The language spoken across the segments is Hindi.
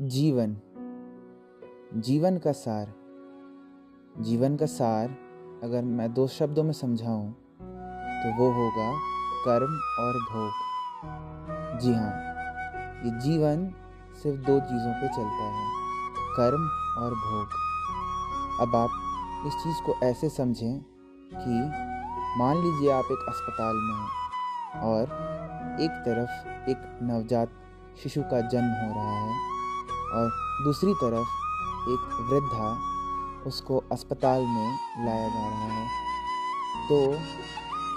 जीवन। जीवन का सार। जीवन का सार अगर मैं दो शब्दों में समझाऊं तो वो होगा कर्म और भोग। जी हाँ ये जीवन सिर्फ़ दो चीज़ों पे चलता है, कर्म और भोग। अब आप इस चीज़ को ऐसे समझें कि मान लीजिए आप एक अस्पताल में हैं और एक तरफ़ एक नवजात शिशु का जन्म हो रहा है और दूसरी तरफ़ एक वृद्धा उसको अस्पताल में लाया जा रहा है। तो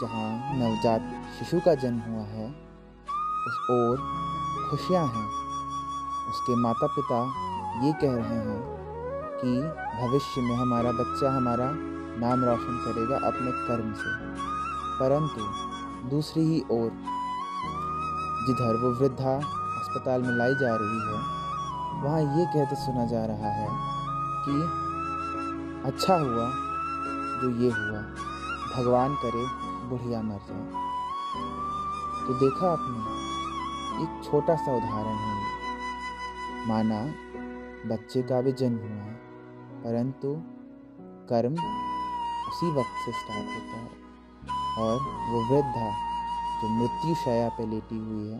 जहाँ नवजात शिशु का जन्म हुआ है, उस ओर खुशियाँ हैं। उसके माता पिता ये कह रहे हैं कि भविष्य में हमारा बच्चा हमारा नाम रोशन करेगा अपने कर्म से। परंतु दूसरी ही ओर जिधर वो वृद्धा अस्पताल में लाई जा रही है वहाँ ये कहते सुना जा रहा है कि अच्छा हुआ जो ये हुआ, भगवान करे बुढ़िया मर जाए। तो देखा आपने, एक छोटा सा उदाहरण है। माना, बच्चे का भी जन्म हुआ है, परंतु कर्म उसी वक्त से स्टार्ट होता है। और वो वृद्धा जो मृत्यु शया पे लेटी हुई है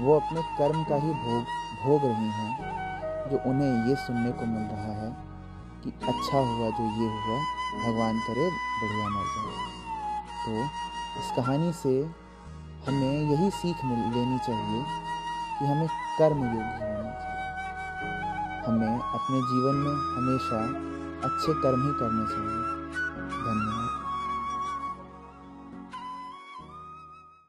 वो अपने कर्म का ही भोग भोग रही हैं, जो उन्हें ये सुनने को मिल रहा है कि अच्छा हुआ जो ये हुआ, भगवान करे बढ़िया मर जाए। तो इस कहानी से हमें यही सीख मिल, लेनी चाहिए कि हमें कर्म योगी होना चाहिए। हमें अपने जीवन में हमेशा अच्छे कर्म ही करने चाहिए। धन्यवाद।